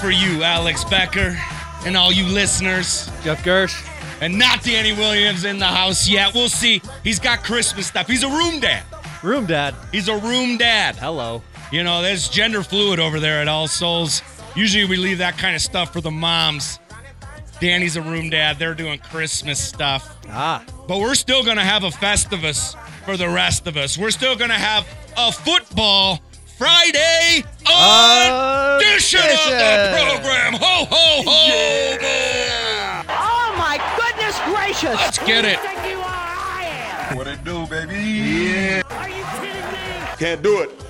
for you, Alex Becker, and all you listeners. Jeff Gersh. And not Danny Williams in the house yet. We'll see. He's got Christmas stuff. He's a room dad. Room dad. He's a room dad. Hello. You know, there's gender fluid over there at All Souls. Usually we leave that kind of stuff for the moms. Danny's a room dad. They're doing Christmas stuff. Ah. But we're still going to have a Festivus for the rest of us. We're still going to have a football Friday edition of the program. Ho, ho, ho. Oh my goodness gracious! Let's get it. Think you are? What it do, baby? Yeah. Are you kidding me? Can't do it.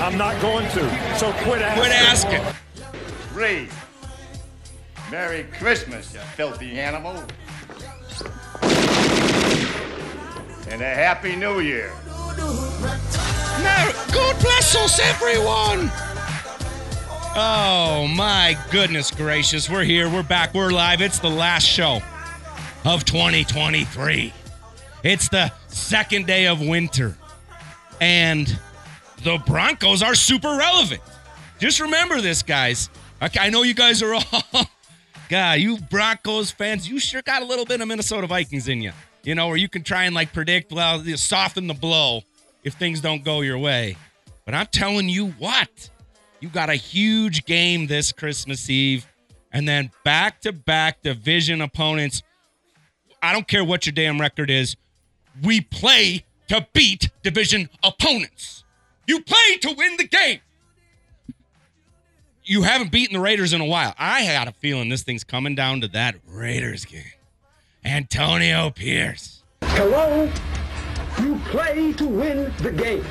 I'm not going to. So quit asking. Quit asking. Reed. Merry Christmas, you filthy animal. And a Happy New Year. God bless us, everyone. Oh, my goodness gracious. We're here. We're back. We're live. It's the last show of 2023. It's the second day of winter. And the Broncos are super relevant. Just remember this, guys. I know you guys are all, God, you Broncos fans, you sure got a little bit of Minnesota Vikings in you. You know, where you can try and like predict, well, soften the blow if things don't go your way. But I'm telling you what, you got a huge game this Christmas Eve, and then back to back division opponents. I don't care what your damn record is. We play to beat division opponents. You play to win the game. You haven't beaten the Raiders in a while. I had a feeling this thing's coming down to that Raiders game. Antonio Pierce. Hello? You play to win the game.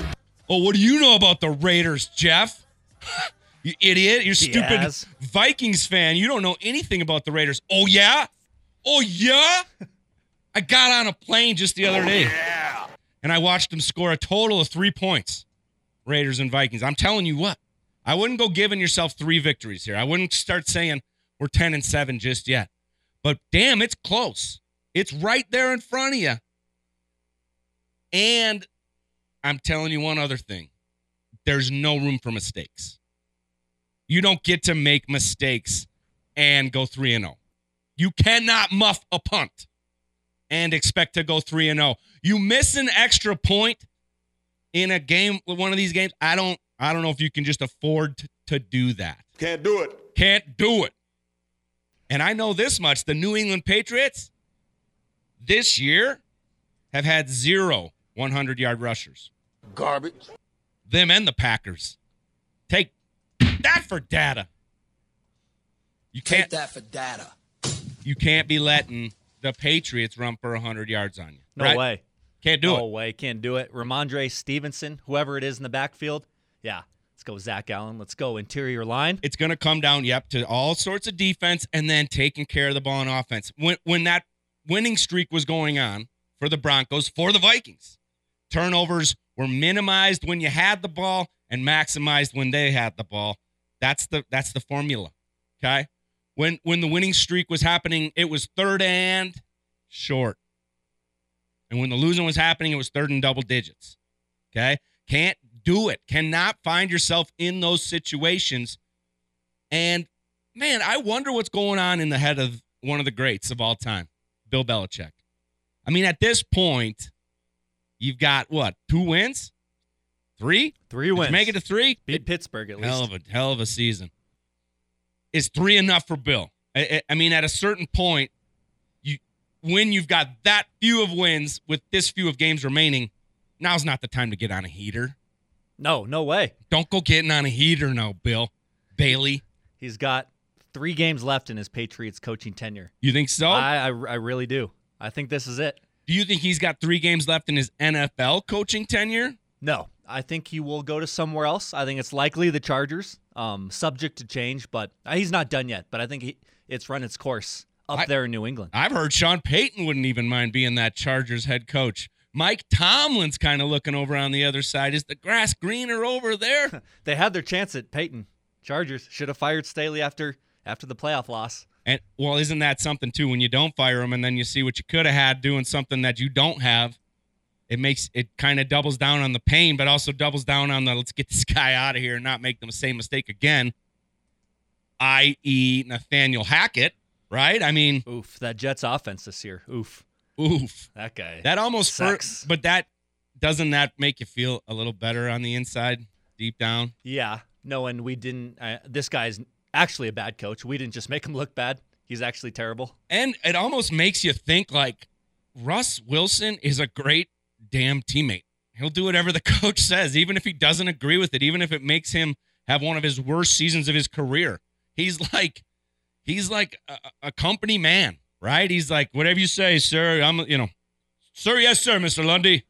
Oh, what do you know about the Raiders, Jeff? you idiot. You're stupid Diaz. Vikings fan. You don't know anything about the Raiders. Oh, yeah? Oh, yeah? I got on a plane just the other day. And I watched them score a total of three points. Raiders and Vikings. I'm telling you what. I wouldn't go giving yourself three victories here. I wouldn't start saying we're 10 and 7 just yet. But damn, it's close. It's right there in front of you. And I'm telling you one other thing. There's no room for mistakes. You don't get to make mistakes and go 3 and 0. You cannot muff a punt and expect to go 3 and 0. You miss an extra point in a game with one of these games. I don't I don't know if you can just afford to, to do that. Can't do it. Can't do it. And I know this much the New England Patriots this year have had zero 100 yard rushers. Garbage. Them and the Packers. Take that for data. You can't Take that for data. you can't be letting the Patriots run for 100 yards on you. No right? way. Can't do no it. No way. Can't do it. Rhamondre Stevenson, whoever it is in the backfield. Yeah. Let's go, Zach Allen. Let's go, interior line. It's going to come down, yep, to all sorts of defense and then taking care of the ball in offense. When when that winning streak was going on for the Broncos, for the Vikings, turnovers were minimized when you had the ball and maximized when they had the ball. That's the that's the formula. Okay? When when the winning streak was happening, it was third and short. And when the losing was happening, it was third and double digits. Okay? Can't do it. Cannot find yourself in those situations. And man, I wonder what's going on in the head of one of the greats of all time, Bill Belichick. I mean, at this point, you've got what, two wins? Three? Three wins. make it to three? Beat Pittsburgh at least. Hell of a hell of a season. Is three enough for Bill? I, I- I mean, at a certain point, you when you've got that few of wins with this few of games remaining, now's not the time to get on a heater. No, no way. Don't go getting on a heater now, Bill. Bailey. He's got three games left in his Patriots coaching tenure. You think so? I, I, I really do. I think this is it. Do you think he's got three games left in his NFL coaching tenure? No, I think he will go to somewhere else. I think it's likely the Chargers, um, subject to change, but uh, he's not done yet. But I think he, it's run its course up I- there in New England. I've heard Sean Payton wouldn't even mind being that Chargers head coach. Mike Tomlin's kind of looking over on the other side. Is the grass greener over there? They had their chance at Payton. Chargers should have fired Staley after after the playoff loss. And well, isn't that something too? When you don't fire him and then you see what you could have had doing something that you don't have, it makes it kind of doubles down on the pain, but also doubles down on the let's get this guy out of here and not make the same mistake again. I.e., Nathaniel Hackett, right? I mean, Oof, that Jets offense this year. Oof, oof. that guy. That almost Sucks. hurt, but that doesn't that make you feel a little better on the inside, deep down? yeah, no, and we didn't. Uh, this guy's actually a bad coach. We didn't just make him look bad. He's actually terrible. And it almost makes you think like Russ Wilson is a great damn teammate. He'll do whatever the coach says, even if he doesn't agree with it, even if it makes him have one of his worst seasons of his career. He's like, he's like a, a company man, right? He's like, whatever you say, sir. I'm, you know, sir, yes, sir, Mr. Lundy.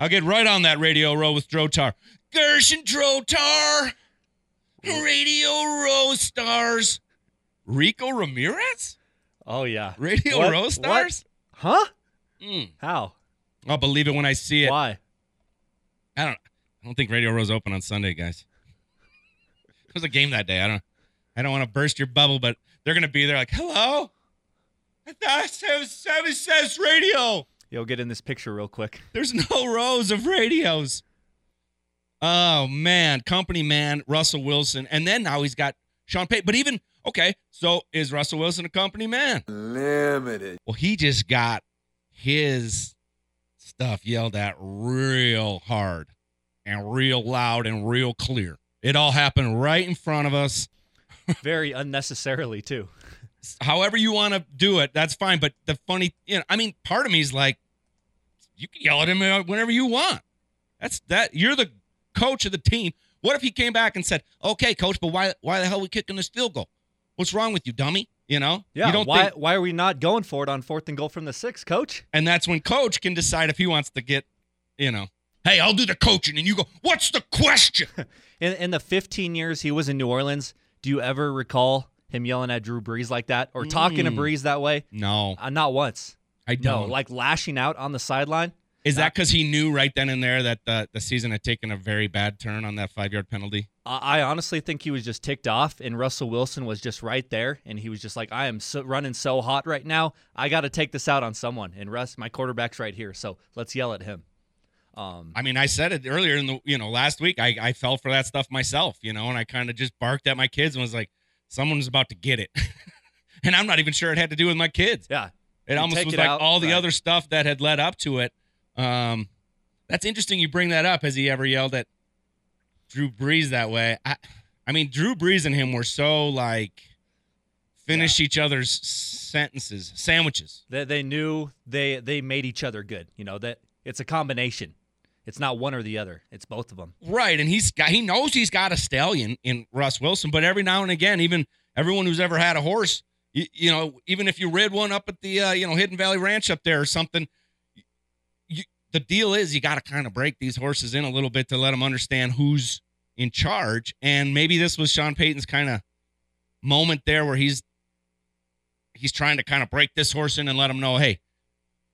I'll get right on that radio row with Drotar. Gershon Drotar, radio row stars. Rico Ramirez, Oh yeah, radio What? row What? stars. Huh? Mm. How? I'll believe it when I see it. Why? I don't. I don't think Radio Row's open on Sunday, guys. There's a game that day. I don't. I don't want to burst your bubble, but they're gonna be there like, "Hello, that's seven seven says radio." You'll get in this picture real quick. There's no rows of radios. Oh man, company man, Russell Wilson, and then now he's got Sean Payton. But even okay, so is Russell Wilson a company man? Limited. Well, he just got his stuff yelled at real hard and real loud and real clear. It all happened right in front of us. Very unnecessarily too. However you want to do it, that's fine. But the funny, you know, I mean, part of me is like, you can yell at him whenever you want. That's that. You're the coach of the team. What if he came back and said, "Okay, coach, but why why the hell are we kicking this field goal? What's wrong with you, dummy?" You know, Yeah. You don't why? think why are we not going for it on fourth and goal from the six, Coach? And that's when coach can decide if he wants to get, you know, hey, I'll do the coaching. And you go, what's the question? In in the 15 years he was in New Orleans, do you ever recall him yelling at Drew Brees like that or talking to Mm. Brees that way? no, Uh, not once. I don't. like lashing out on the sideline. Is that because he knew right then and there that the, the season had taken a very bad turn on that five yard penalty? I I honestly think he was just ticked off, and Russell Wilson was just right there, and he was just like, "I am so, running so hot right now. I got to take this out on someone." And Russ, my quarterback's right here, so let's yell at him. Um, I mean, I said it earlier in the, you know, last week. I, I fell for that stuff myself, you know, and I kind of just barked at my kids and was like, someone's about to get it. and I'm not even sure it had to do with my kids. yeah, It You almost was it like out, all the right. other stuff that had led up to it. Um, that's interesting. You bring that up. Has he ever yelled at Drew Brees that way? I, I mean, Drew Brees and him were so like finish each other's sentences, sandwiches. they, they knew they they made each other good. You know that it's a combination. It's not one or the other. It's both of them. Right, and he's got he knows he's got a stallion in Russ Wilson, but every now and again, even everyone who's ever had a horse, you, you know, even if you rid one up at the uh, you know Hidden Valley Ranch up there or something, the deal is you got to kind of break these horses in a little bit to let them understand who's in charge, and maybe this was Sean Payton's kind of moment there where he's he's trying to kind of break this horse in and let him know, hey,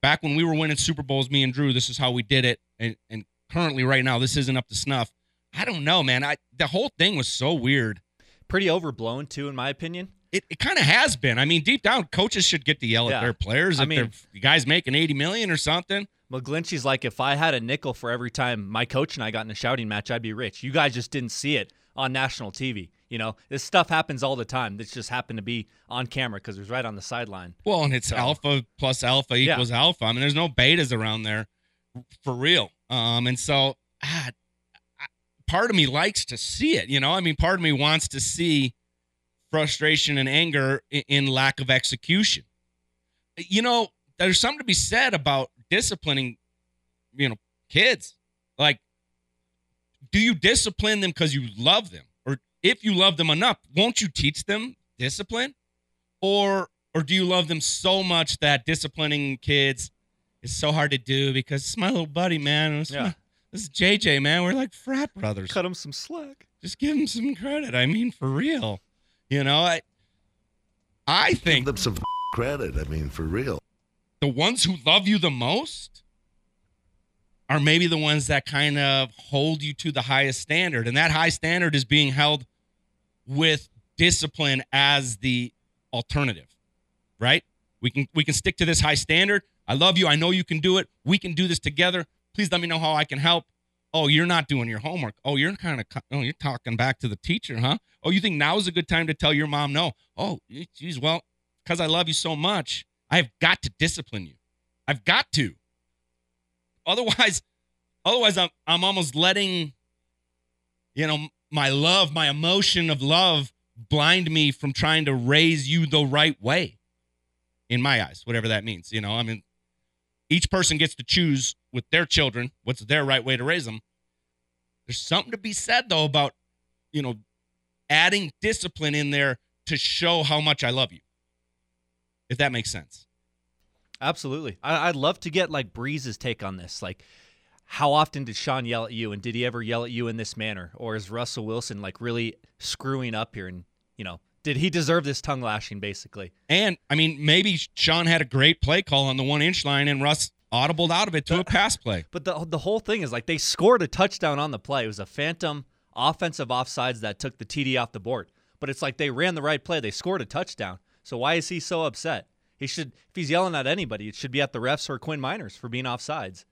back when we were winning Super Bowls, me and Drew, this is how we did it, and and currently right now this isn't up to snuff. I don't know, man. I the whole thing was so weird. Pretty overblown too, in my opinion. It, it kind of has been. I mean, deep down, coaches should get to yell Yeah. at their players I if mean- the guys making eighty million or something. McGlinchey's like, if I had a nickel for every time my coach and I got in a shouting match, I'd be rich. You guys just didn't see it on national TV. You know, this stuff happens all the time. This just happened to be on camera because it was right on the sideline. Well, and it's So- alpha plus alpha Yeah. equals alpha. I mean, there's no betas around there for real. Um, and so ah, part of me likes to see it. You know, I mean, part of me wants to see frustration and anger in, lack of execution. You know, there's something to be said about disciplining, you know, kids. Like, do you discipline them because you love them, or if you love them enough, won't you teach them discipline? or or do you love them so much that disciplining kids is so hard to do because it's my little buddy, man. It's Yeah. my, This is JJ, man. We're like frat brothers. Cut him some slack. Just give him some credit. I mean, for real. You know, I I think Give them some credit. I mean, for real. the ones who love you the most are maybe the ones that kind of hold you to the highest standard. And that high standard is being held with discipline as the alternative. Right? We can we can stick to this high standard. I love you. I know you can do it. We can do this together. Please let me know how I can help. Oh, you're not doing your homework. Oh, you're kind of oh, you're talking back to the teacher, huh? Oh, you think now is a good time to tell your mom no? Oh, geez, well, because I love you so much, I've got to discipline you. I've got to. Otherwise, otherwise I'm I'm almost letting you know my love, my emotion of love blind me from trying to raise you the right way. In my eyes, whatever that means, you know, I mean each person gets to choose with their children what's their right way to raise them. There's something to be said though about you know adding discipline in there to show how much I love you. If that makes sense. Absolutely. I, I'd love to get like Brees's take on this. Like, how often did Sean yell at you, and did he ever yell at you in this manner, or is Russell Wilson like really screwing up here? And you know, did he deserve this tongue lashing? Basically, And I mean, maybe Sean had a great play call on the one inch line, and Russ audibled out of it to a pass play. but the the whole thing is like they scored a touchdown on the play. It was a phantom offensive offsides that took the TD off the board. But it's like they ran the right play. They scored a touchdown. So why is he so upset? He should, if he's yelling at anybody, it should be at the refs or Quinn Meinerz for being offsides.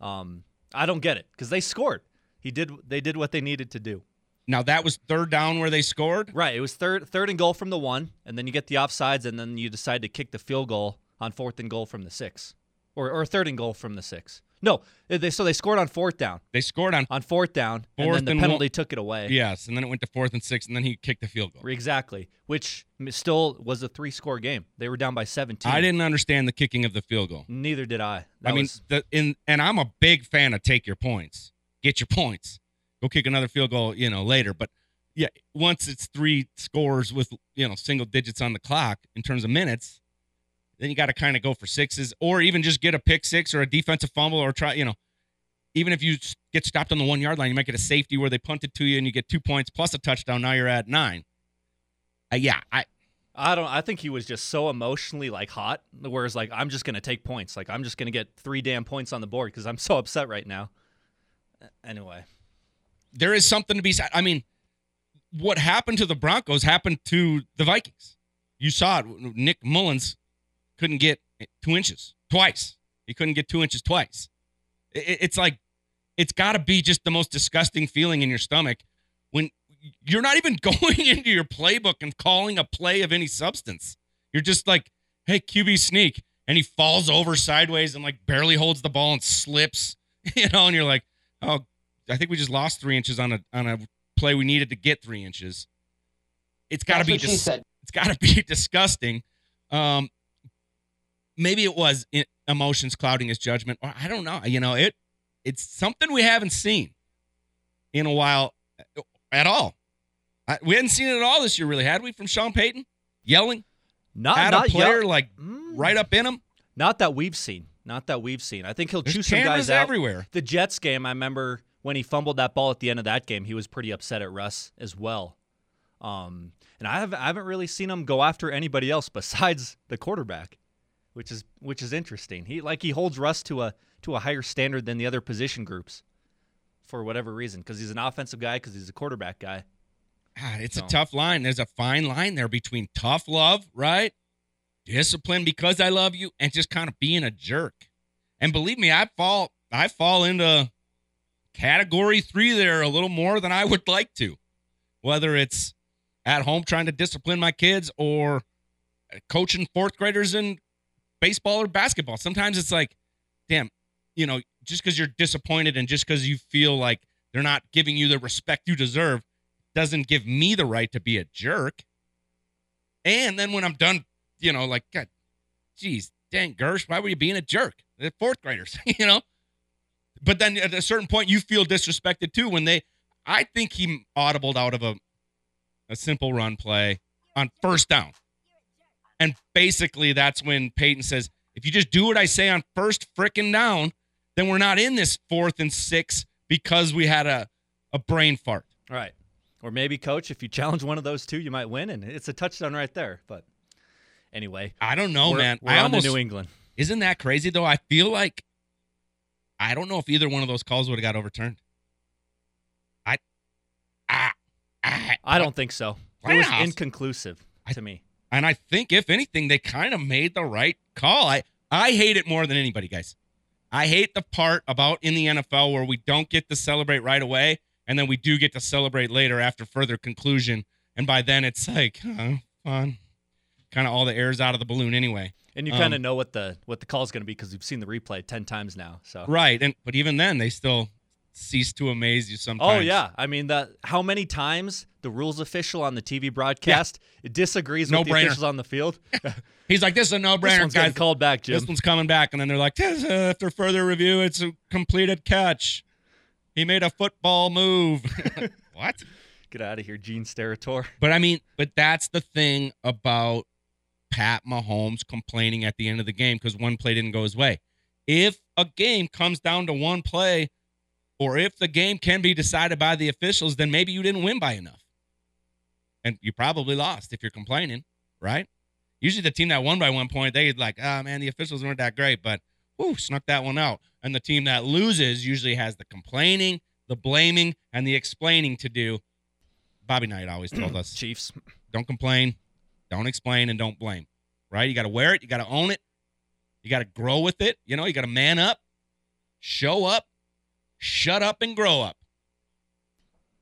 Um, I don't get it because they scored. He did. They did what they needed to do. Now that was third down where they scored. Right. It was third third and goal from the one, and then you get the offsides, and then you decide to kick the field goal on fourth and goal from the six, or or third and goal from the six. No, they so they scored on fourth down. They scored on On fourth down, Fourth and then and the penalty one- took it away. yes, and then it went to fourth and six, and then he kicked the field goal. Exactly. Which still was a three score game. They were down by 17. I didn't understand the kicking of the field goal. Neither did I. That I mean, was- the in and I'm a big fan of take your points, get your points, go kick another field goal, you know, later. But yeah, once it's three scores with you know single digits on the clock in terms of minutes, then you got to kind of go for sixes, or even just get a pick six or a defensive fumble, or try, you know, even if you get stopped on the one yard line, you might get a safety where they punt it to you and you get two points plus a touchdown. Now you're at nine. Uh, yeah, I I don't. I think he was just so emotionally like hot. Whereas like I'm just gonna take points. Like I'm just gonna get three damn points on the board because I'm so upset right now. Anyway, there is something to be said. I mean, what happened to the Broncos happened to the Vikings. You saw it. Nick Mullens couldn't get two inches twice. He couldn't get two inches twice. I- I- It's like, it's got to be just the most disgusting feeling in your stomach when you're not even going into your playbook and calling a play of any substance. You're just like, hey, QB sneak. And he falls over sideways and like barely holds the ball and slips, you know, and you're like, oh, I think we just lost three inches on a on a play we needed to get three inches. It's got to be dis- it's got to be disgusting. Um, maybe it was emotions clouding his judgment, or I don't know. You know, it it's something we haven't seen in a while uh, at all. I, we hadn't seen it at all this year, really, had we? From Sean Payton yelling not at not a player yell- like Mm. right up in him. Not that we've seen. Not that we've seen. I think he'll There's choose some guys out. everywhere. The Jets game, I remember when he fumbled that ball at the end of that game, he was pretty upset at Russ as well. Um, and I haven't, I haven't really seen him go after anybody else besides the quarterback, which is which is interesting. He like he holds Russ to a to a higher standard than the other position groups for whatever reason because he's an offensive guy because he's a quarterback guy. God, it's So- a tough line. There's a fine line there between tough love, right? Discipline because I love you, and just kind of being a jerk. And believe me, I fall I fall into category three there a little more than I would like to. Whether it's at home trying to discipline my kids or coaching fourth graders in baseball or basketball. Sometimes it's like, damn, you know, just because you're disappointed and just because you feel like they're not giving you the respect you deserve doesn't give me the right to be a jerk. And then when I'm done, you know, like, God, geez, dang, Gersh, why were you being a jerk? They're fourth graders, you know? But then at a certain point, you feel disrespected too when they, I think he audibled out of a, a simple run play on first down. And basically, that's when Payton says, if you just do what I say on first frickin' down, then we're not in this fourth and six because we had a, a brain fart. Right. Or maybe, coach, if you challenge one of those two, you might win, and it's a touchdown right there. But anyway, I don't know, we're, man. We're I on almost to New England. isn't that crazy though. I feel like I don't know if either one of those calls would have got overturned. I, I, I, I don't think so. It was inconclusive to me. And I think if anything, they kind of made the right call. I I hate it more than anybody, guys. I hate the part about in the NFL where we don't get to celebrate right away, and then we do get to celebrate later after further conclusion, and by then it's like oh, fun, kind of all the air's out of the balloon anyway. And you Um, kind of know what the what the call is going to be because you've seen the replay ten times now. So Right, and but even then they still cease to amaze you sometimes. Oh yeah, I mean that. How many times the rules official on the TV broadcast disagrees with the No-brainer. officials on the field? He's like, this is a no-brainer, one's guys. called back, Jim. This one's coming back, and then they're like, "This, uh, after further review, it's a completed catch. He made a football move. what? Get out of here, Gene Steratore. But I mean, but that's the thing about Pat Mahomes complaining at the end of the game because one play didn't go his way. If a game comes down to one play, or if the game can be decided by the officials, then maybe you didn't win by enough. And you probably lost if you're complaining, right? Usually the team that won by one point, they like, oh man, the officials weren't that great, but whoo, snuck that one out. And the team that loses usually has the complaining, the blaming, and the explaining to do. Bobby Knight always told us Chiefs. don't complain, don't explain, and don't blame. Right? You got to wear it. You got to own it. You got to grow with it. You know, you got to man up, show up, shut up, and grow up.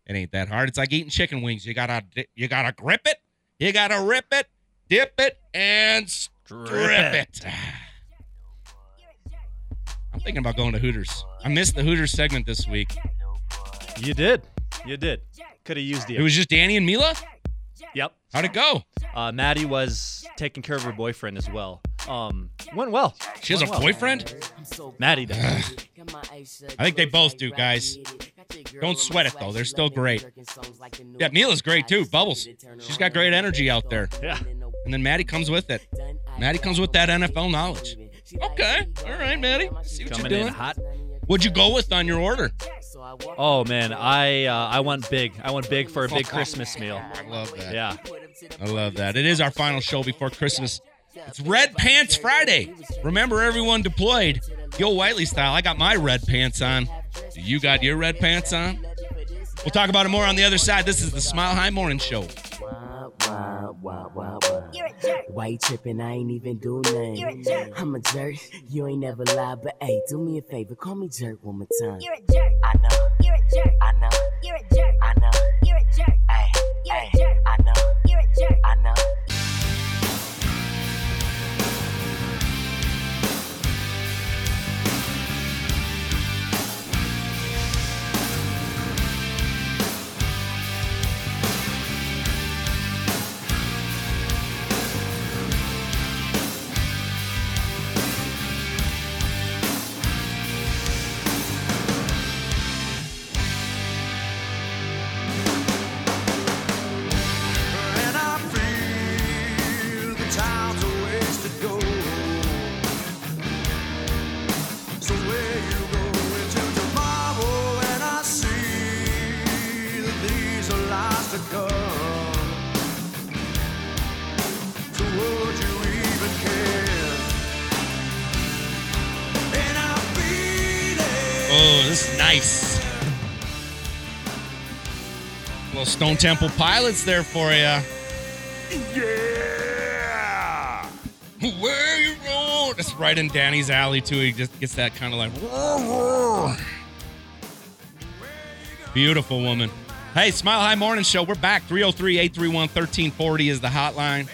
It ain't that hard. It's like eating chicken wings. You gotta, you gotta grip it. You gotta rip it, dip it, and strip it. I'm thinking about going to Hooters. I missed the Hooters segment this week. You did. You did. Could have used It you. was just Danny and Mila. Yep. How'd it go? Uh, Maddie was taking care of her boyfriend as well. Um, went well. She has a Went well. boyfriend. Maddie does. I think they both do, guys. Don't sweat it though; they're still great. Yeah, Mila's great too. Bubbles, she's got great energy out there. Yeah. And then Maddie comes with it. Maddie comes with that NFL knowledge. Okay, all right, Maddie. See what Coming you're in doing. hot. What'd you go with on your order? Oh man, I uh, I went big. I went big for a big Christmas meal. I love that. Yeah. I love that. It is our final show before Christmas. It's Red Pants Friday. Remember, everyone deployed. Gil Whiteley style. I got my red pants on. Do you got your red pants on? We'll talk about it more on the other side. This is the Smile High Morning Show. Why you tripping? I ain't even do nothing. I'm a jerk. You ain't never lied, but hey, do me a favor. Call me jerk one more time. You're a jerk. I know. You're a jerk. I know. You're a jerk. I know. You're a jerk. Hey, You're a hey, jerk. Stone Temple Pilots there for you. Yeah. Where you going? That's right in Danny's alley too. He just gets that kind of like. Beautiful woman. Hey, Smile High Morning Show. We're back. 303 831 1340 is the hotline.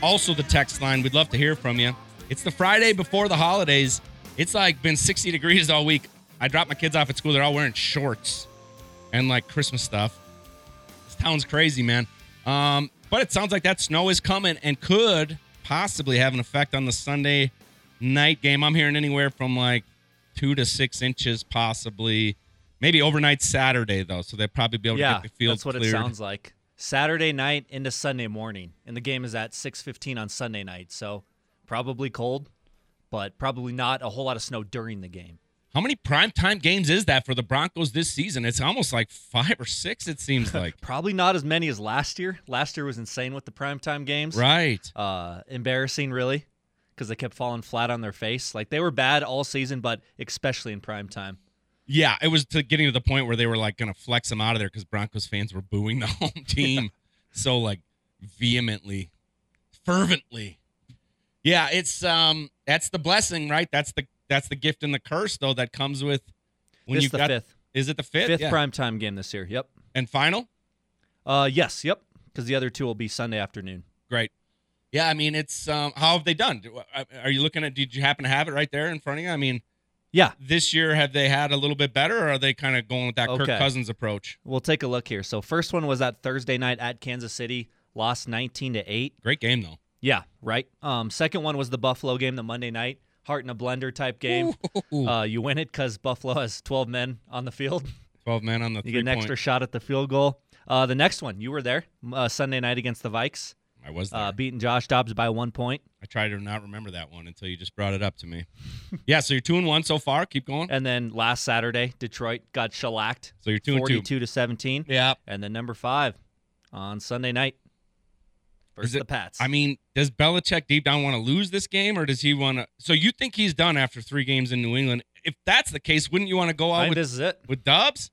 Also, the text line. We'd love to hear from you. It's the Friday before the holidays. It's like been 60 degrees all week. I dropped my kids off at school. They're all wearing shorts and like Christmas stuff. Town's crazy, man. Um, but it sounds like that snow is coming and could possibly have an effect on the Sunday night game. I'm hearing anywhere from like two to six inches, possibly. Maybe overnight Saturday though, so they'll probably be able Yeah, to get the field that's what cleared. it sounds like. Saturday night into Sunday morning, and the game is at 6:15 on Sunday night. So probably cold, but probably not a whole lot of snow during the game. How many primetime games is that for the Broncos this season? It's almost like five or six, it seems like. Probably not as many as last year. Last year was insane with the primetime games. right. Uh, embarrassing, really, because they kept falling flat on their face. Like they were bad all season, but especially in prime time. Yeah, it was to getting to the point where they were like going to flex them out of there because Broncos fans were booing the home team so like vehemently, fervently. Yeah, it's um that's the blessing, right? That's the that's the gift and the curse though that comes with when This you the got fifth, is it the fifth? fifth Yeah. primetime game this year. Yep. and final? Uh, yes, yep. Because the other two will be Sunday afternoon. Great. Yeah, I mean it's um how have they done? Uh, Are you looking at did you happen to have it right there in front of you? I mean, Yeah, this year have they had a little bit better or are they kind of going with that Kirk Cousins approach? we'll take a look here. So first one was that Thursday night at Kansas City, lost 19 to eight. Great game though. Yeah, right. Um, second one was the Buffalo game, the Monday night heart in a blender type game. Uh, you win it because Buffalo has 12 men on the field. 12 men on the field. You get an extra shot at the field goal. Uh, the next one, you were there uh, Sunday night against the Vikes, I was there. uh, beating Josh Dobbs by one point. I try to not remember that one until you just brought it up to me. yeah, so you're two and one so far. Keep going. And then last Saturday, Detroit got shellacked, So you're two and two. 42 to 17. Yeah. And then number five on Sunday night versus Is it- the Pats. I mean, does Belichick deep down want to lose this game, or does he want to? So you think he's done after three games in New England? If that's the case, wouldn't you want to go out with, this is it. with Dubs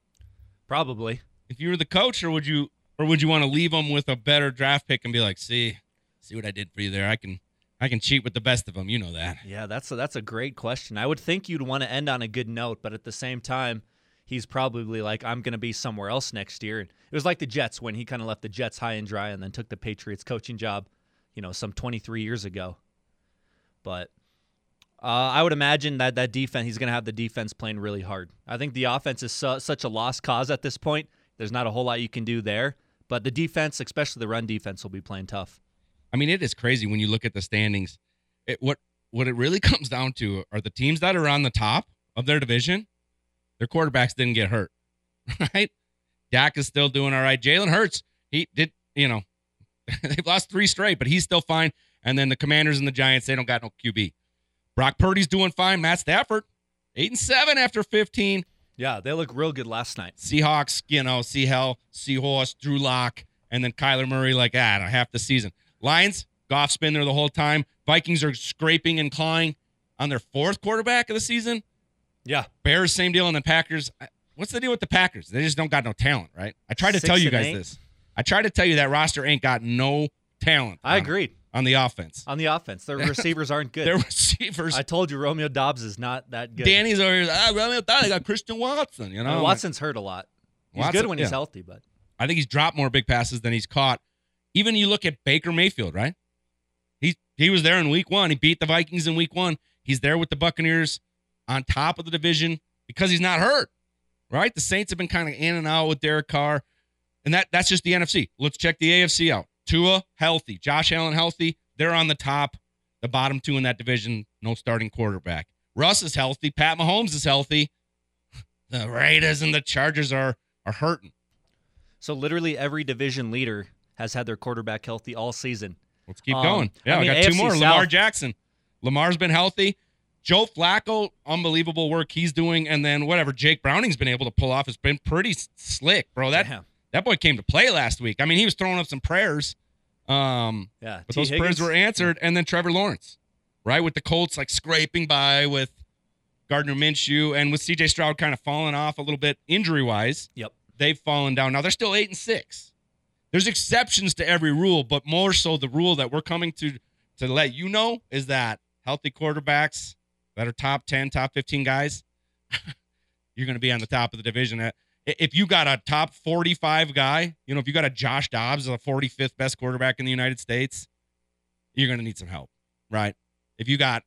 Probably. if you were the coach, or would you, or would you want to leave him with a better draft pick and be like, see, see what I did for you there? I can, I can cheat with the best of them. You know that. Yeah, that's a, that's a great question. I would think you'd want to end on a good note, but at the same time, he's probably like, I'm going to be somewhere else next year. And it was like the Jets when he kind of left the Jets high and dry and then took the Patriots coaching job, you know, some 23 years ago. But uh, I would imagine that that defense, he's going to have the defense playing really hard. I think the offense is su- such a lost cause at this point. There's not a whole lot you can do there. But the defense, especially the run defense, will be playing tough. I mean, it is crazy when you look at the standings. It, what what it really comes down to are the teams that are on the top of their division. Their quarterbacks didn't get hurt, right? Dak is still doing all right. Jalen Hurts, he did, you know, they've lost three straight, but he's still fine. And then the Commanders and the Giants, they don't got no QB. Brock Purdy's doing fine. Matt Stafford, eight and seven after fifteen. Yeah, they look real good last night. Seahawks, you know, see hell, Seahorse, Drew Lock, and then Kyler Murray, like, ah, half the season. Lions, Goff's been there the whole time. Vikings are scraping and clawing on their fourth quarterback of the season. Yeah. Bears, same deal. And the Packers. What's the deal with the Packers? They just don't got no talent, right? I tried to Six tell you guys eight. this. I tried to tell you that roster ain't got no talent. I agreed. On the offense. On the offense, their receivers aren't good. Their receivers. I told you Romeo Doubs is not that good. Danny's over here. Ah, Romeo thought they got Christian Watson, you I know? Watson's hurt a lot. He's Watson- good when he's yeah. healthy, but I think he's dropped more big passes than he's caught. Even you look at Baker Mayfield, right? He he was there in week one. He beat the Vikings in week one. He's there with the Buccaneers on top of the division because he's not hurt. Right? The Saints have been kind of in and out with Derek Carr. And that that's just the NFC. Let's check the AFC out. Tua healthy. Josh Allen healthy. They're on the top. The bottom two in that division, no starting quarterback. Russ is healthy. Pat Mahomes is healthy. The Raiders and the Chargers are are hurting. so literally every division leader has had their quarterback healthy all season. Let's keep Um, going. Yeah, I, mean, got two AFC more. Lamar Jackson. Lamar's been healthy. Joe Flacco, unbelievable work he's doing, and then whatever Jake Browning's been able to pull off has been pretty slick, bro. That Damn. that boy came to play last week. I mean, he was throwing up some prayers, um, Yeah, but T. those Higgins- prayers were answered. And then Trevor Lawrence, right, with the Colts like scraping by with Gardner Minshew, and with C.J. Stroud kind of falling off a little bit injury wise Yep. they've fallen down. Now they're still eight and six. There's exceptions to every rule, but more so the rule that we're coming to to let you know is that healthy quarterbacks that are top 10, top 15 guys, you're going to be on the top of the division. Uh, If you got a top 45 guy, you know, if you got a Josh Dobbs, the 45th best quarterback in the United States, you're going to need some help, right? If you got,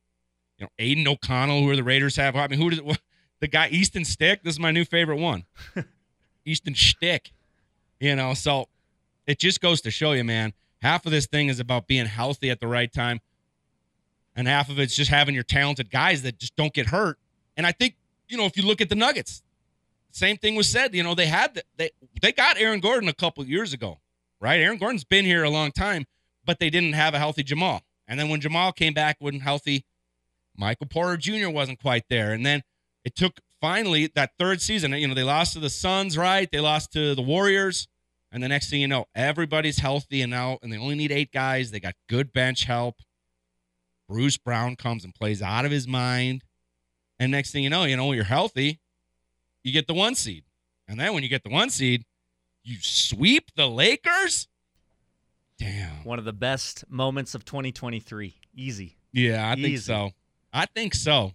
you know, Aidan O'Connell, who are the Raiders have, I mean, who does the guy Easton Stick? This is my new favorite one. Easton Stick. You know, so it just goes to show you, man, half of this thing is about being healthy at the right time. And half of it's just having your talented guys that just don't get hurt. And I think, you know, if you look at the Nuggets, same thing was said. You know, they had the, they they got Aaron Gordon a couple years ago, right? Aaron Gordon's been here a long time, but they didn't have a healthy Jamal. And then when Jamal came back, wasn't healthy, Michael Porter Jr. wasn't quite there. And then it took finally that third season. You know, they lost to the Suns, right? They lost to the Warriors. And the next thing you know, everybody's healthy and now, and they only need eight guys. They got good bench help. Bruce Brown comes and plays out of his mind. And next thing you know, you know, you're healthy, you get the one seed. And then when you get the one seed, you sweep the Lakers? Damn. One of the best moments of 2023. Easy. Yeah, I think so. I think so.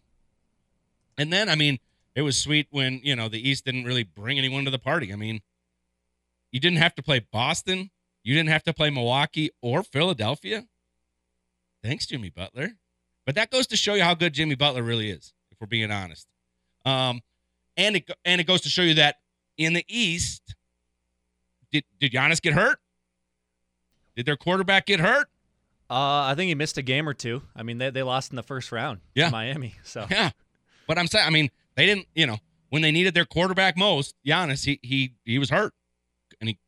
And then, I mean, it was sweet when, you know, the East didn't really bring anyone to the party. I mean, you didn't have to play Boston. You didn't have to play Milwaukee or Philadelphia. Thanks, Jimmy Butler. But that goes to show you how good Jimmy Butler really is, if we're being honest. Um, and it and it goes to show you that in the East, did did Giannis get hurt? Did their quarterback get hurt? Uh, I think he missed a game or two. I mean, they, they lost in the first round to Yeah. Miami. So Yeah. But I'm saying, I mean, they didn't, you know, when they needed their quarterback most, Giannis, he he he was hurt, and he,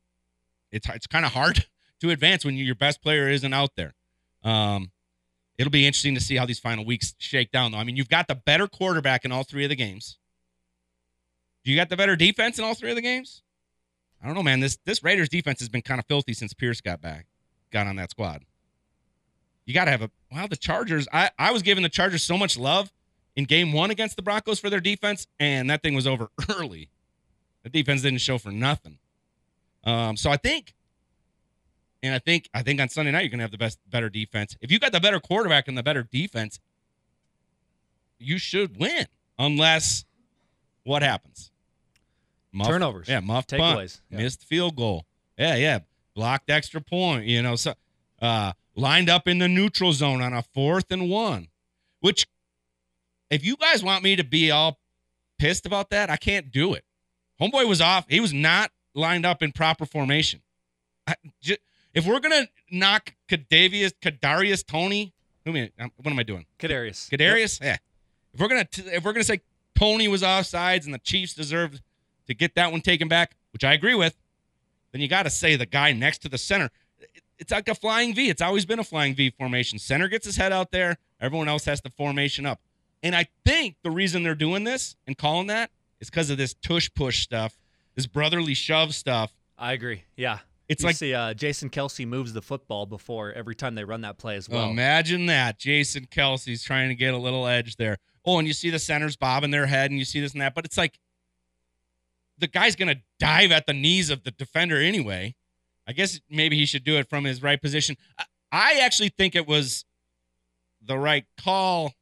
it's it's kind of hard to advance when your best player isn't out there. Um, it'll be interesting to see how these final weeks shake down, though. I mean, you've got the better quarterback in all three of the games. You got the better defense in all three of the games. I don't know, man. This this Raiders defense has been kind of filthy since Pierce got back, got on that squad. You got to have a wow. The Chargers. I I was giving the Chargers so much love in game one against the Broncos for their defense, and that thing was over early. The defense didn't show for nothing. Um, so I think, and I think, I think on Sunday night you're gonna have the best, better defense. If you got the better quarterback and the better defense, you should win. Unless, what happens? Muff- Turnovers. Yeah, muff punt, Takeaways. Yeah. missed field goal. Yeah, yeah, blocked extra point. You know, so uh, lined up in the neutral zone on a fourth and one, which if you guys want me to be all pissed about that, I can't do it. Homeboy was off. He was not lined up in proper formation. I, ju- if we're gonna knock Kadavius, Kadarius, Toney, who mean, um, what am I doing? Kadarius. Kadarius, yeah. If we're gonna t- if we're gonna say Toney was offsides and the Chiefs deserved to get that one taken back, which I agree with, then you got to say the guy next to the center. It's like a flying V. It's always been a flying V formation. Center gets his head out there. Everyone else has the formation up. And I think the reason they're doing this and calling that is because of this tush push stuff, this brotherly shove stuff. I agree. Yeah. It's You like see, uh, Jason Kelce moves the football before every time they run that play as well. Imagine that. Jason Kelce's trying to get a little edge there. Oh, and you see the centers bobbing their head and you see this and that, but it's like the guy's going to dive at the knees of the defender anyway. I guess maybe he should do it from his right position. I actually think it was the right call,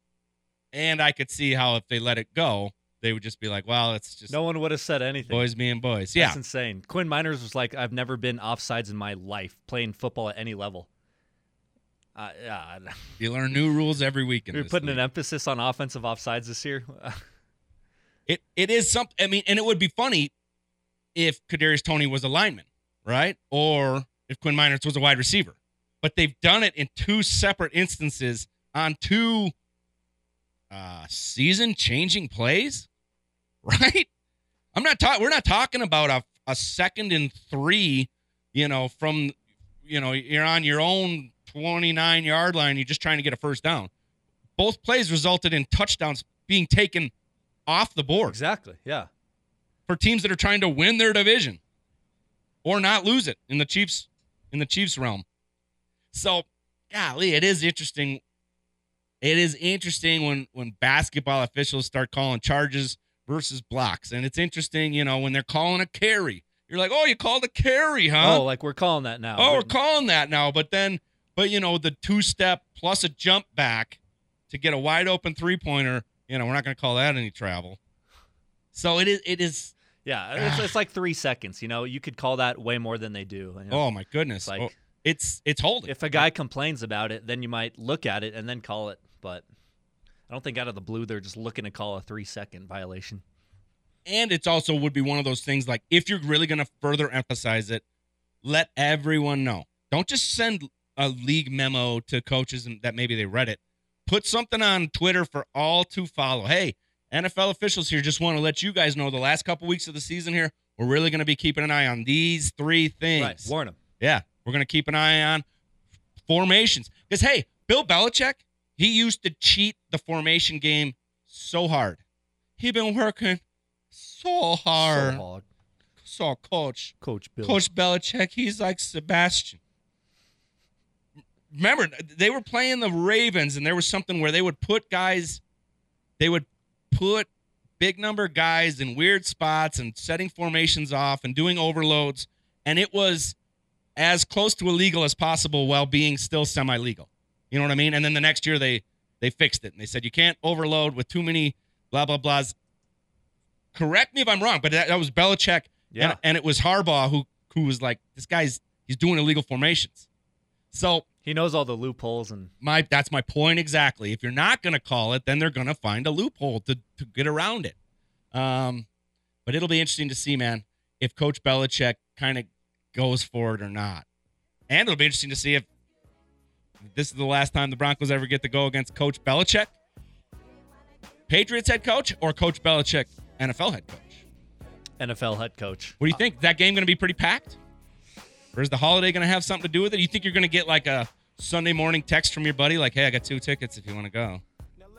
and I could see how if they let it go, they would just be like, well, it's just no one would have said anything. boys being boys. Yeah. That's insane. Quinn Meinerz was like, I've never been offsides in my life playing football at any level. Uh, yeah, You learn new rules every week. you're putting league. an emphasis on offensive offsides this year. It it is something. I mean, and it would be funny if Kadarius Toney was a lineman, right? Or if Quinn Miners was a wide receiver. But they've done it in two separate instances on two uh, season-changing plays, right? I'm not talking. We're not talking about a a second and three. You know, from you know you're on your own 29 yard line. You're just trying to get a first down. Both plays resulted in touchdowns being taken off the board exactly. Yeah. for teams that are trying to win their division or not lose it in the Chiefs in the Chiefs realm. So, golly, it is interesting. It is interesting when when basketball officials start calling charges versus blocks, and it's interesting, you know, when they're calling a carry. You're like, oh, you called a carry, huh? Oh, like we're calling that now. Oh, we're But- calling that now. But then, but you know, the two step plus a jump back to get a wide open three pointer, you know, we're not going to call that any travel. So it is, it is, yeah, ah. it's, it's like three seconds. You know, you could call that way more than they do. you know? oh my goodness. Oh, like- Oh, it's, it's holding. If a guy complains about it, then you might look at it and then call it. But I don't think out of the blue they're just looking to call a three second violation. and it's also would be one of those things like if you're really going to further emphasize it, let everyone know. Don't just send a league memo to coaches that maybe they read it. Put something on Twitter for all to follow. Hey, NFL officials here just want to let you guys know the last couple weeks of the season here, we're really going to be keeping an eye on these three things. Right. Warn them. Yeah, we're going to keep an eye on formations. Because, hey, Bill Belichick, he used to cheat the formation game so hard. he been working so hard. So hard. So, coach, Coach Bill. Coach Belichick, he's like Sebastian. Remember, they were playing the Ravens, and there was something where they would put guys, they would put big number guys in weird spots and setting formations off and doing overloads, and it was as close to illegal as possible while being still semi-legal. You know what I mean? And then the next year they they fixed it and they said you can't overload with too many blah blah blahs. Correct me if I'm wrong, but that, that was Belichick, Yeah. and, and it was Harbaugh who who was like, this guy's he's doing illegal formations. So He knows all the loopholes and my that's my point exactly. If you're not going to call it, then they're going to find a loophole to to get around it. Um, but it'll be interesting to see, man, if Coach Belichick kind of goes for it or not, and it'll be interesting to see if this is the last time the Broncos ever get to go against Coach Belichick, Patriots head coach, or Coach Belichick, NFL head coach. NFL head coach. What do you think? That game going to be pretty packed? Or is the holiday going to have something to do with it? You think you're going to get like a Sunday morning text from your buddy, like, "Hey, I got two tickets if you want to go."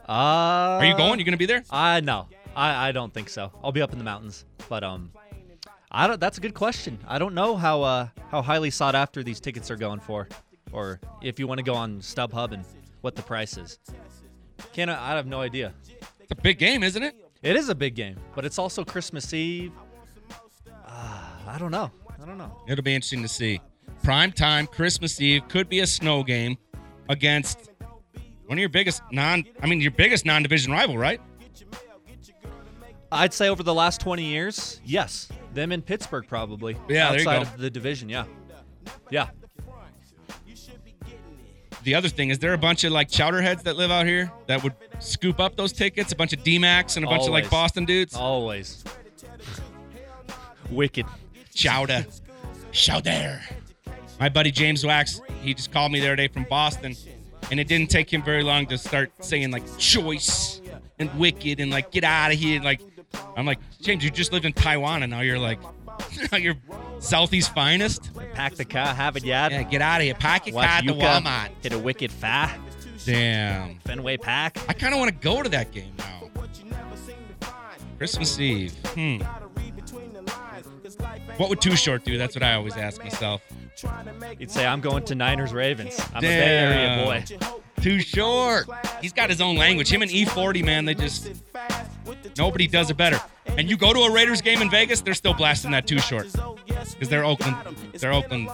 Uh, Are you going? You going to be there? I no. I, I don't think so. I'll be up in the mountains. But um I don't that's a good question. I don't know how uh how highly sought after these tickets are going for or if you want to go on StubHub and what the price is. Can I, I have no idea. It's a big game, isn't it? It is a big game, but it's also Christmas Eve. Uh, I don't know. I don't know. It'll be interesting to see. Prime time, Christmas Eve could be a snow game against one of your biggest non. I mean, your biggest non-division rival, right? I'd say over the last 20 years, yes. Them in Pittsburgh probably. Yeah, outside of the division, yeah. Yeah. The other thing is there a bunch of like chowderheads that live out here that would scoop up those tickets. A bunch of D-Max and a bunch of like Boston dudes. Always. Wicked. Chowder. Chowder. My buddy James Wax, he just called me the other day from Boston, and it didn't take him very long to start saying like choice and wicked and like get out of here. Like, I'm like, James, you just lived in Taiwan and now you're like, now you're Southeast finest. Pack the car, have it yad. Yeah, get out of here. Pack your car Watch at the Yuka Walmart. hit a wicked fa. Damn. Fenway Pack. I kind of want to go to that game now. Christmas Eve. Hmm. What would Too Short do? That's what I always ask myself. You'd say, I'm going to Niners Ravens. I'm a Bay Area boy. Too short. He's got his own language. Him and E40, man, they just nobody does it better. And you go to a Raiders game in Vegas, they're still blasting that too short because they're Oakland. They're Oakland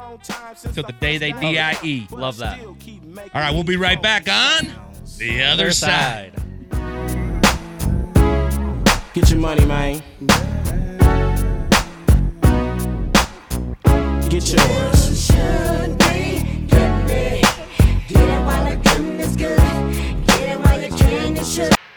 till the day they die. Love that. All right, we'll be right back on the other side. Get your money, man. Get yours. Everybody's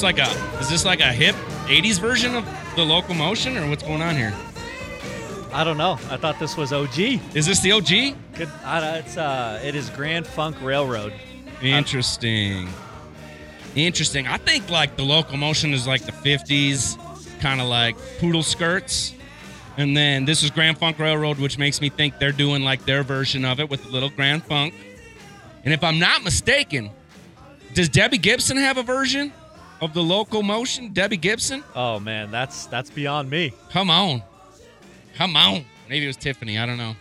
this like a is this like a hip '80s version of the locomotion, or what's going on here? I don't know. I thought this was OG. Is this the OG? Good. I, it's uh, it is Grand Funk Railroad. Interesting. Interesting. I think like the locomotion is like the 50s, kind of like poodle skirts. And then this is Grand Funk Railroad, which makes me think they're doing like their version of it with the little Grand Funk. And if I'm not mistaken, does Debbie Gibson have a version of the locomotion? Debbie Gibson? Oh man, that's that's beyond me. Come on. Come on. Maybe it was Tiffany. I don't know.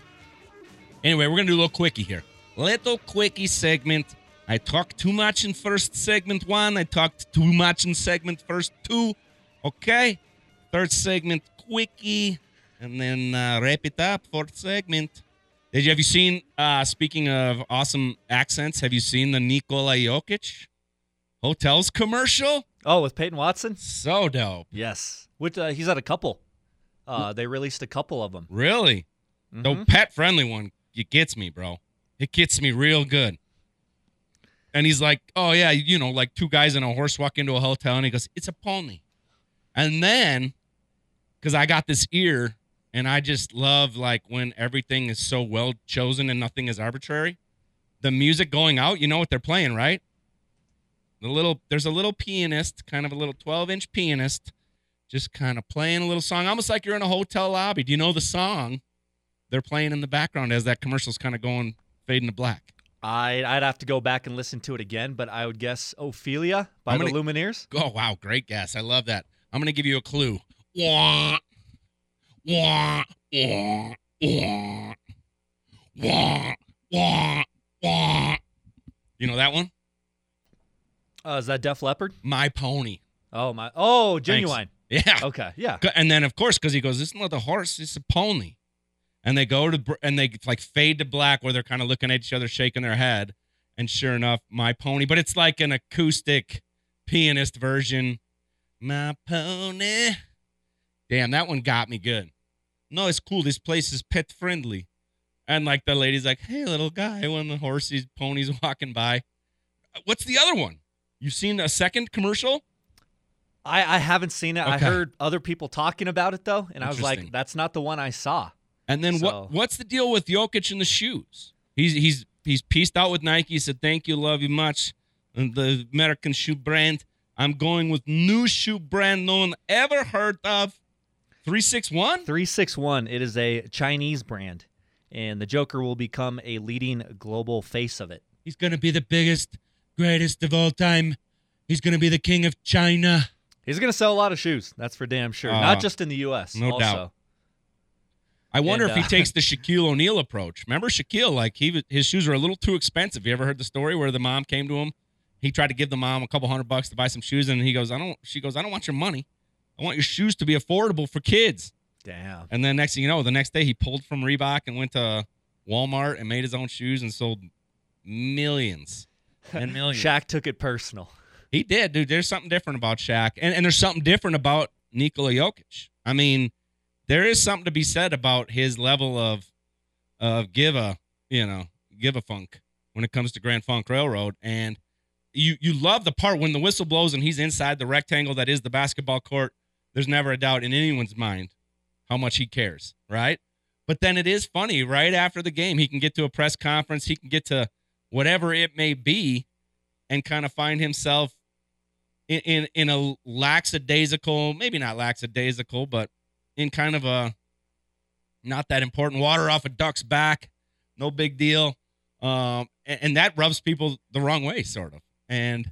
Anyway, we're going to do a little quickie here. Little quickie segment. I talked too much in first segment one. I talked too much in segment first two. Okay. Third segment, quickie. And then uh, wrap it up. Fourth segment. Did you have you seen? Uh, speaking of awesome accents, have you seen the Nikola Jokic hotels commercial? Oh, with Peyton Watson? So dope. Yes. Which uh, he's had a couple. Uh, they released a couple of them. Really? The pet friendly one, it gets me, bro. It gets me real good. And he's like, oh, yeah, you know, like two guys and a horse walk into a hotel, and he goes, it's a pony. And then, because I got this ear, and I just love like when everything is so well chosen and nothing is arbitrary. The music going out, you know what they're playing, right? The little there's a little pianist, kind of a little 12 inch pianist, just kind of playing a little song, almost like you're in a hotel lobby. Do you know the song they're playing in the background as that commercial's kind of going fading to black? I'd, I'd have to go back and listen to it again, but I would guess Ophelia by I'm the gonna- Lumineers. Oh wow, great guess. I love that. I'm gonna give you a clue. Wah, wah, wah, wah, wah, wah, wah. You know that one? Uh, is that Def Leppard? My pony. Oh my! Oh, Thanks. Ginuwine. Yeah. Okay, yeah. And then of course, because he goes, "It's not a horse, it's a pony," and they go to and they like fade to black where they're kind of looking at each other, shaking their head, and sure enough, my pony. But it's like an acoustic pianist version. My pony. Damn, that one got me good. No, it's cool. This place is pet friendly. And like the lady's like, "Hey, little guy," when the horses, ponies walking by. What's the other one? You've seen a second commercial? I, I haven't seen it. I Okay. heard other people talking about it though, and I was like, "That's not the one I saw." And then So- what? What's the deal with Jokic and the shoes? He's he's he's pieced out with Nike. He said, "Thank you, love you much." And the American shoe brand. I'm going with new shoe brand no one ever heard of. Three six one. Three six one. It is a Chinese brand, and the Joker will become a leading global face of it. He's gonna be the biggest, greatest of all time. He's gonna be the king of China. He's going to sell a lot of shoes. That's for damn sure. Uh, Not just in the U.S. no also. doubt. I wonder And, if he uh, takes the Shaquille O'Neal approach. Remember Shaquille? Like he his shoes were a little too expensive. You ever heard the story where the mom came to him? He tried to give the mom a couple hundred bucks to buy some shoes, and he goes, "I don't." She goes, "I don't want your money. I want your shoes to be affordable for kids." Damn. And then next thing you know, the next day he pulled from Reebok and went to Walmart and made his own shoes and sold millions and millions. Shaq took it personal. He did, dude. There's something different about Shaq, and and there's something different about Nikola Jokic. I mean, there is something to be said about his level of of give a you know give a funk when it comes to Grand Funk Railroad, and you you love the part when the whistle blows and he's inside the rectangle that is the basketball court. There's never a doubt in anyone's mind how much he cares, right? But then it is funny, right after the game, he can get to a press conference, he can get to whatever it may be, and kind of find himself in, in in a lackadaisical, maybe not lackadaisical, but in kind of a not that important water off a duck's back, no big deal, um, and, and that rubs people the wrong way, sort of. And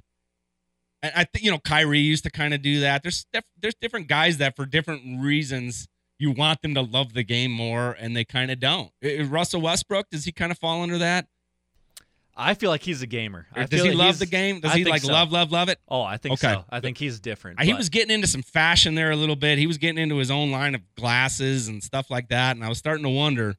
and I think you know Kyrie used to kind of do that. There's there's different guys that for different reasons you want them to love the game more, and they kind of don't. Russell Westbrook does he kind of fall under that? I feel like he's a gamer. Or I does he like love the game? Does I he like so. love love love it? Oh, I think Okay. so. I think he's different. Uh, he but- was getting into some fashion there a little bit. He was getting into his own line of glasses and stuff like that, and I was starting to wonder.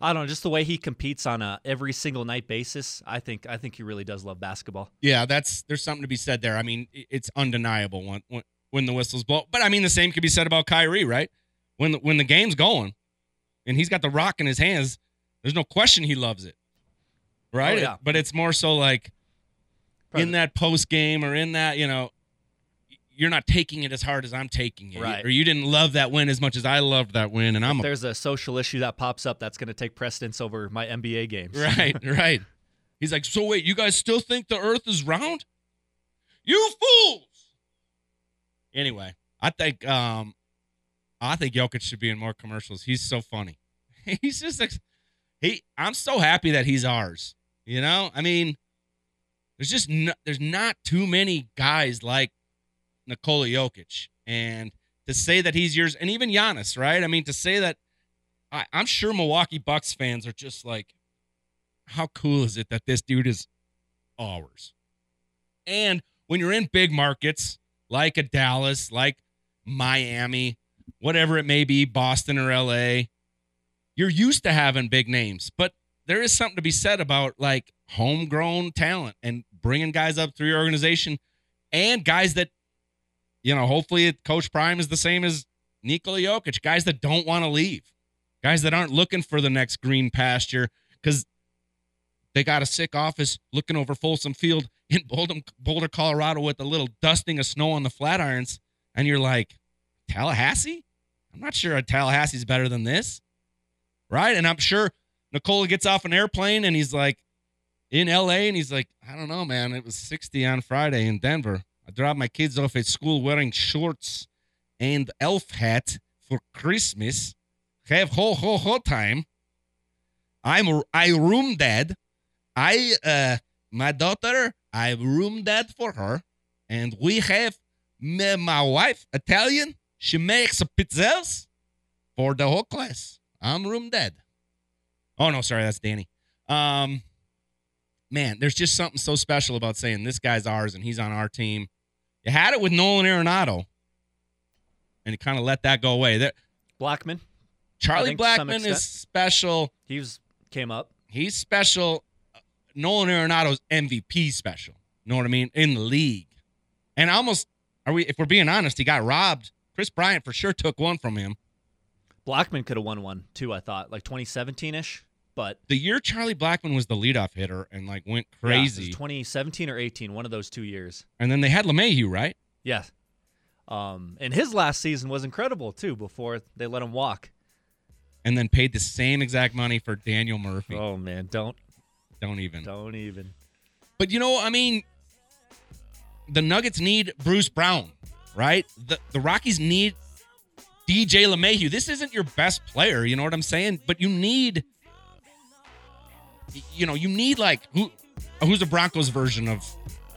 I don't know, just the way he competes on a every single night basis. I think I think he really does love basketball. Yeah, that's there's something to be said there. I mean, it's undeniable when when, when the whistles blow. But I mean, the same could be said about Kyrie, right? When the, when the game's going, and he's got the rock in his hands, there's no question he loves it, right? Oh, yeah. But it's more so like in that post game or in that you know. You're not taking it as hard as I'm taking it, Right. or you didn't love that win as much as I loved that win, and I'm If a there's a social issue that pops up that's going to take precedence over my NBA games. Right, right. He's like, so wait, you guys still think the Earth is round? You fools! Anyway, I think um, I think Jokic should be in more commercials. He's so funny. He's just like, he. I'm so happy that he's ours. You know, I mean, there's just no, there's not too many guys like Nikola Jokic, and to say that he's yours, and even Giannis, right? I mean, to say that, I, I'm sure Milwaukee Bucks fans are just like, how cool is it that this dude is ours? And when you're in big markets like a Dallas, like Miami, whatever it may be, Boston or LA, you're used to having big names, but there is something to be said about like homegrown talent and bringing guys up through your organization and guys that, you know, hopefully Coach Prime is the same as Nikola Jokic, guys that don't want to leave, guys that aren't looking for the next green pasture because they got a sick office looking over Folsom Field in Boulder, Colorado with a little dusting of snow on the Flatirons. And you're like, Tallahassee? I'm not sure a Tallahassee's better than this. Right? And I'm sure Nikola gets off an airplane and he's like in LA and he's like, I don't know, man. It was 60 on Friday in Denver. I dropped my kids off at school wearing shorts and elf hat for Christmas. Have ho ho ho time. I'm I room dad. I uh my daughter, I room dad for her, and we have me, my wife Italian. She makes pizzas for the whole class. I'm room dad. Oh no, sorry, that's Danny. Um, man, there's just something so special about saying this guy's ours and he's on our team. You had it with Nolan Arenado, and you kind of let that go away. There, Blackmon. Charlie think to some Blackmon is special. He was came up. He's special. Nolan Arenado's MVP special. Know what I mean? In the league. And almost are we if we're being honest, he got robbed. Kris Bryant for sure took one from him. Blackmon could have won one too. I thought like 2017 ish, but The year Charlie Blackmon was the leadoff hitter and like went crazy, yeah, it was crazy. 2017 or 18, one of those two years. and then they had LeMahieu, right? Yes. Um, and his last season was incredible too. Before they let him walk. And then paid the same exact money for Daniel Murphy. Oh man, don't Don't even. don't even. But you know, I mean, the Nuggets need Bruce Brown, right? The the Rockies need DJ LeMahieu. This isn't your best player, you know what I'm saying? But you need, you know, you need like who, who's the Broncos version of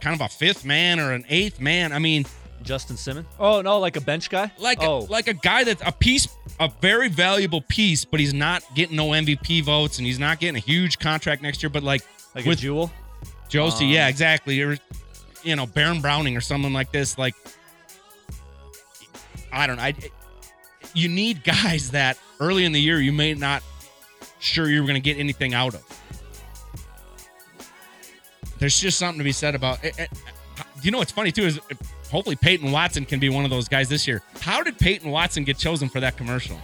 kind of a fifth man or an eighth man? I mean, Justin Simmons. Oh no, like a bench guy. like oh, like a guy that's a piece, a very valuable piece, but he's not getting no MVP votes and he's not getting a huge contract next year. But like like with a Jewell. Josey, Um, yeah, exactly. Or you know, Baron Browning or someone like this. Like, I don't know. I, you need guys that early in the year you may not sure you're going to get anything out of. There's just something to be said about. It, it- you know what's funny too is uh, hopefully Peyton Watson can be one of those guys this year. How did Peyton Watson get chosen for that commercial?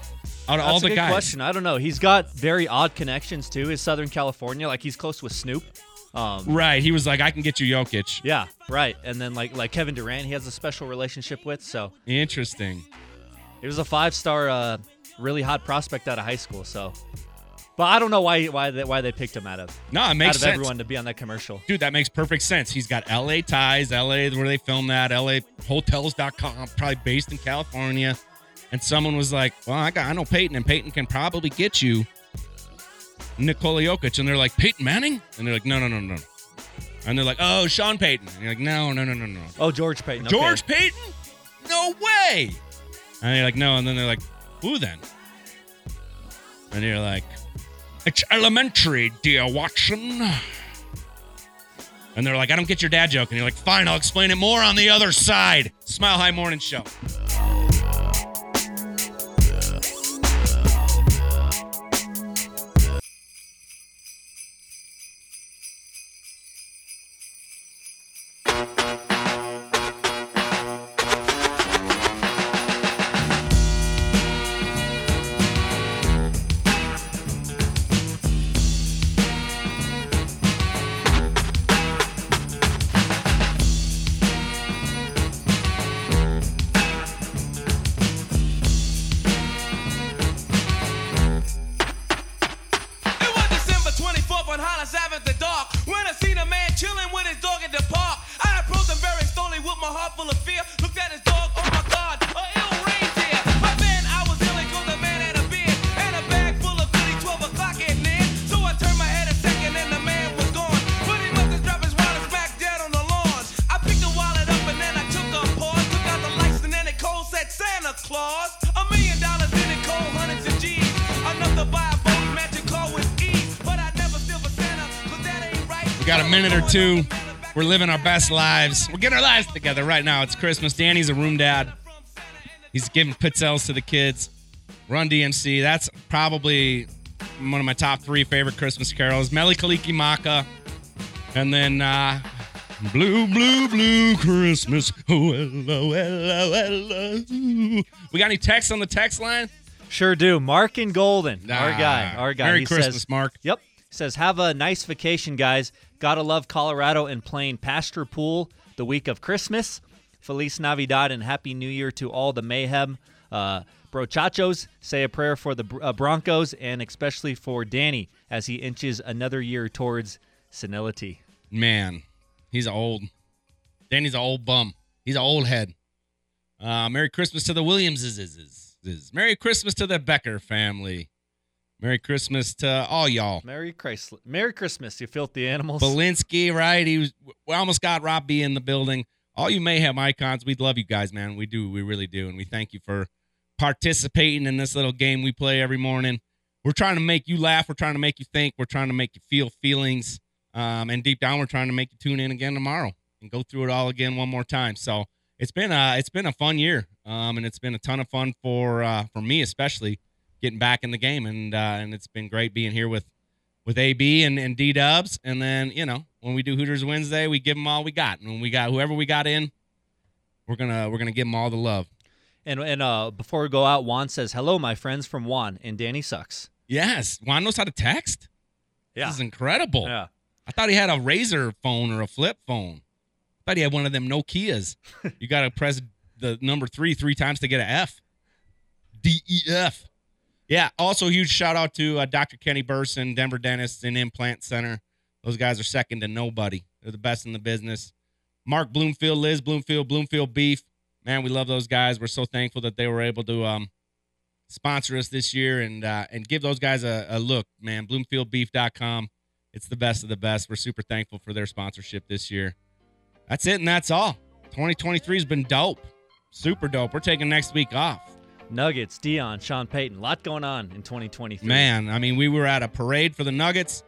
Out of That's all a the good guys, question. I don't know. He's got very odd connections too. His Southern California, like he's close with Snoop. Um, right? He was like, I can get you Jokic. yeah, right. And then like like Kevin Durant, he has a special relationship with. So Interesting. he was a five star, uh, really hot prospect out of high school. So, but I don't know why why they, why they picked him out of No, it out makes of sense. everyone to be on that commercial. Dude, that makes perfect sense. He's got LA ties, LA where they filmed that, LA hotels.com, probably based in California. And someone was like, Well, I got I know Peyton, and Peyton can probably get you Nikola Jokic. And they're like, Peyton Manning? And they're like, No, no, no, no. No. And they're like, Oh, Sean Payton. And you're like, No, no, no, no, no. Oh, George Payton. okay. George Payton? No way. And you're like, No. And then they're like, Who then? And you're like, It's elementary, dear Watson. And they're like, I don't get your dad joke. And you're like, fine, I'll explain it more on the other side. Smile High Morning Show. Two. We're living our best lives. We're getting our lives together right now. It's Christmas. Danny's a room dad. He's giving pizzelles to the kids. Run DMC. That's probably one of my top three favorite Christmas carols. Mele Kalikimaka. And then uh, Blue, Blue, Blue Christmas. Oh, hello, hello, hello. We got any texts on the text line? Sure do. Mark and Golden, our Ah, guy, our guy. Merry he Christmas, says, Mark. Yep. Says, "Have a nice vacation, guys. Gotta love Colorado and playing Pasture Pool the week of Christmas. Feliz Navidad and Happy New Year to all the mayhem. Uh, Brochachos, say a prayer for the uh, Broncos and especially for Danny as he inches another year towards senility. Man, he's old. Danny's an old bum. He's an old head. Uh, Merry Christmas to the Williamses. Merry Christmas to the Becker family. Merry Christmas to all y'all. Merry Christmas, Merry Christmas, you filthy animals. Belinsky, right? He was. We almost got Rob B in the building. All you mayhem icons, we love you guys, man. We do, we really do, and we thank you for participating in this little game we play every morning. We're trying to make you laugh. We're trying to make you think. We're trying to make you feel feelings. Um, and deep down, we're trying to make you tune in again tomorrow and go through it all again one more time. So it's been a it's been a fun year, um, and it's been a ton of fun for uh, for me especially getting back in the game, and uh, and it's been great being here with with AB and, and D Dubs, and then you know when we do Hooters Wednesday, we give them all we got, and when we got whoever we got in, we're gonna we're gonna give them all the love. And and uh, before we go out, Juan says hello, my friends from Juan, and Danny sucks. Yes, Juan knows how to text. Yeah, this is incredible. Yeah, I thought he had a Razr phone or a flip phone. I thought he had one of them Nokia's. you got to press the number three three times to get an F. D E F. Yeah. Also, huge shout out to uh, Dr. Kenny Burson, Denver Dentist and Implant Center. Those guys are second to nobody. They're the best in the business. Mark Bloomfield, Liz Bloomfield, Bloomfield Beef. Man, we love those guys. We're so thankful that they were able to um, sponsor us this year and uh, and give those guys a, a look, man. BloomfieldBeef.com. It's the best of the best. We're super thankful for their sponsorship this year. That's it, and that's all. 2023 has been dope. Super dope. We're taking next week off. Nuggets, Deion, Sean Payton. A lot going on in 2023. Man, I mean, we were at a parade for the Nuggets.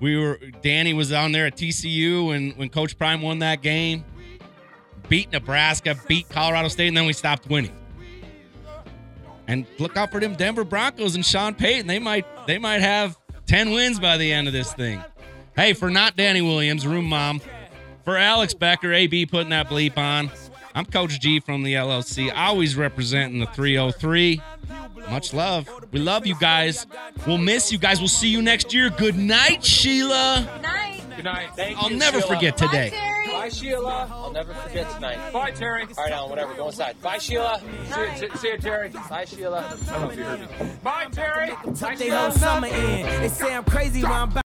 We were Danny was down there at TCU when when Coach Prime won that game. Beat Nebraska, beat Colorado State, and then we stopped winning. And look out for them Denver Broncos and Sean Payton. They might they might have 10 wins by the end of this thing. Hey, for not Danny Williams, room mom, for Alex Becker, AB putting that bleep on. I'm Coach G from the LLC, always representing the 303. Much love. We love you guys. We'll miss you guys. We'll see you next year. Good night, Sheila. Good night. Good night. Thank I'll you. never Sheila. forget today. Bye, Terry. Bye, Sheila. I'll never forget tonight. Bye, Terry. All right, Alan, whatever. Go inside. Bye, Sheila. See you, see, see you, Terry. Bye, Sheila. I don't know if you heard me. Bye, Terry. Bye, They whole summer in. They say I'm crazy when I'm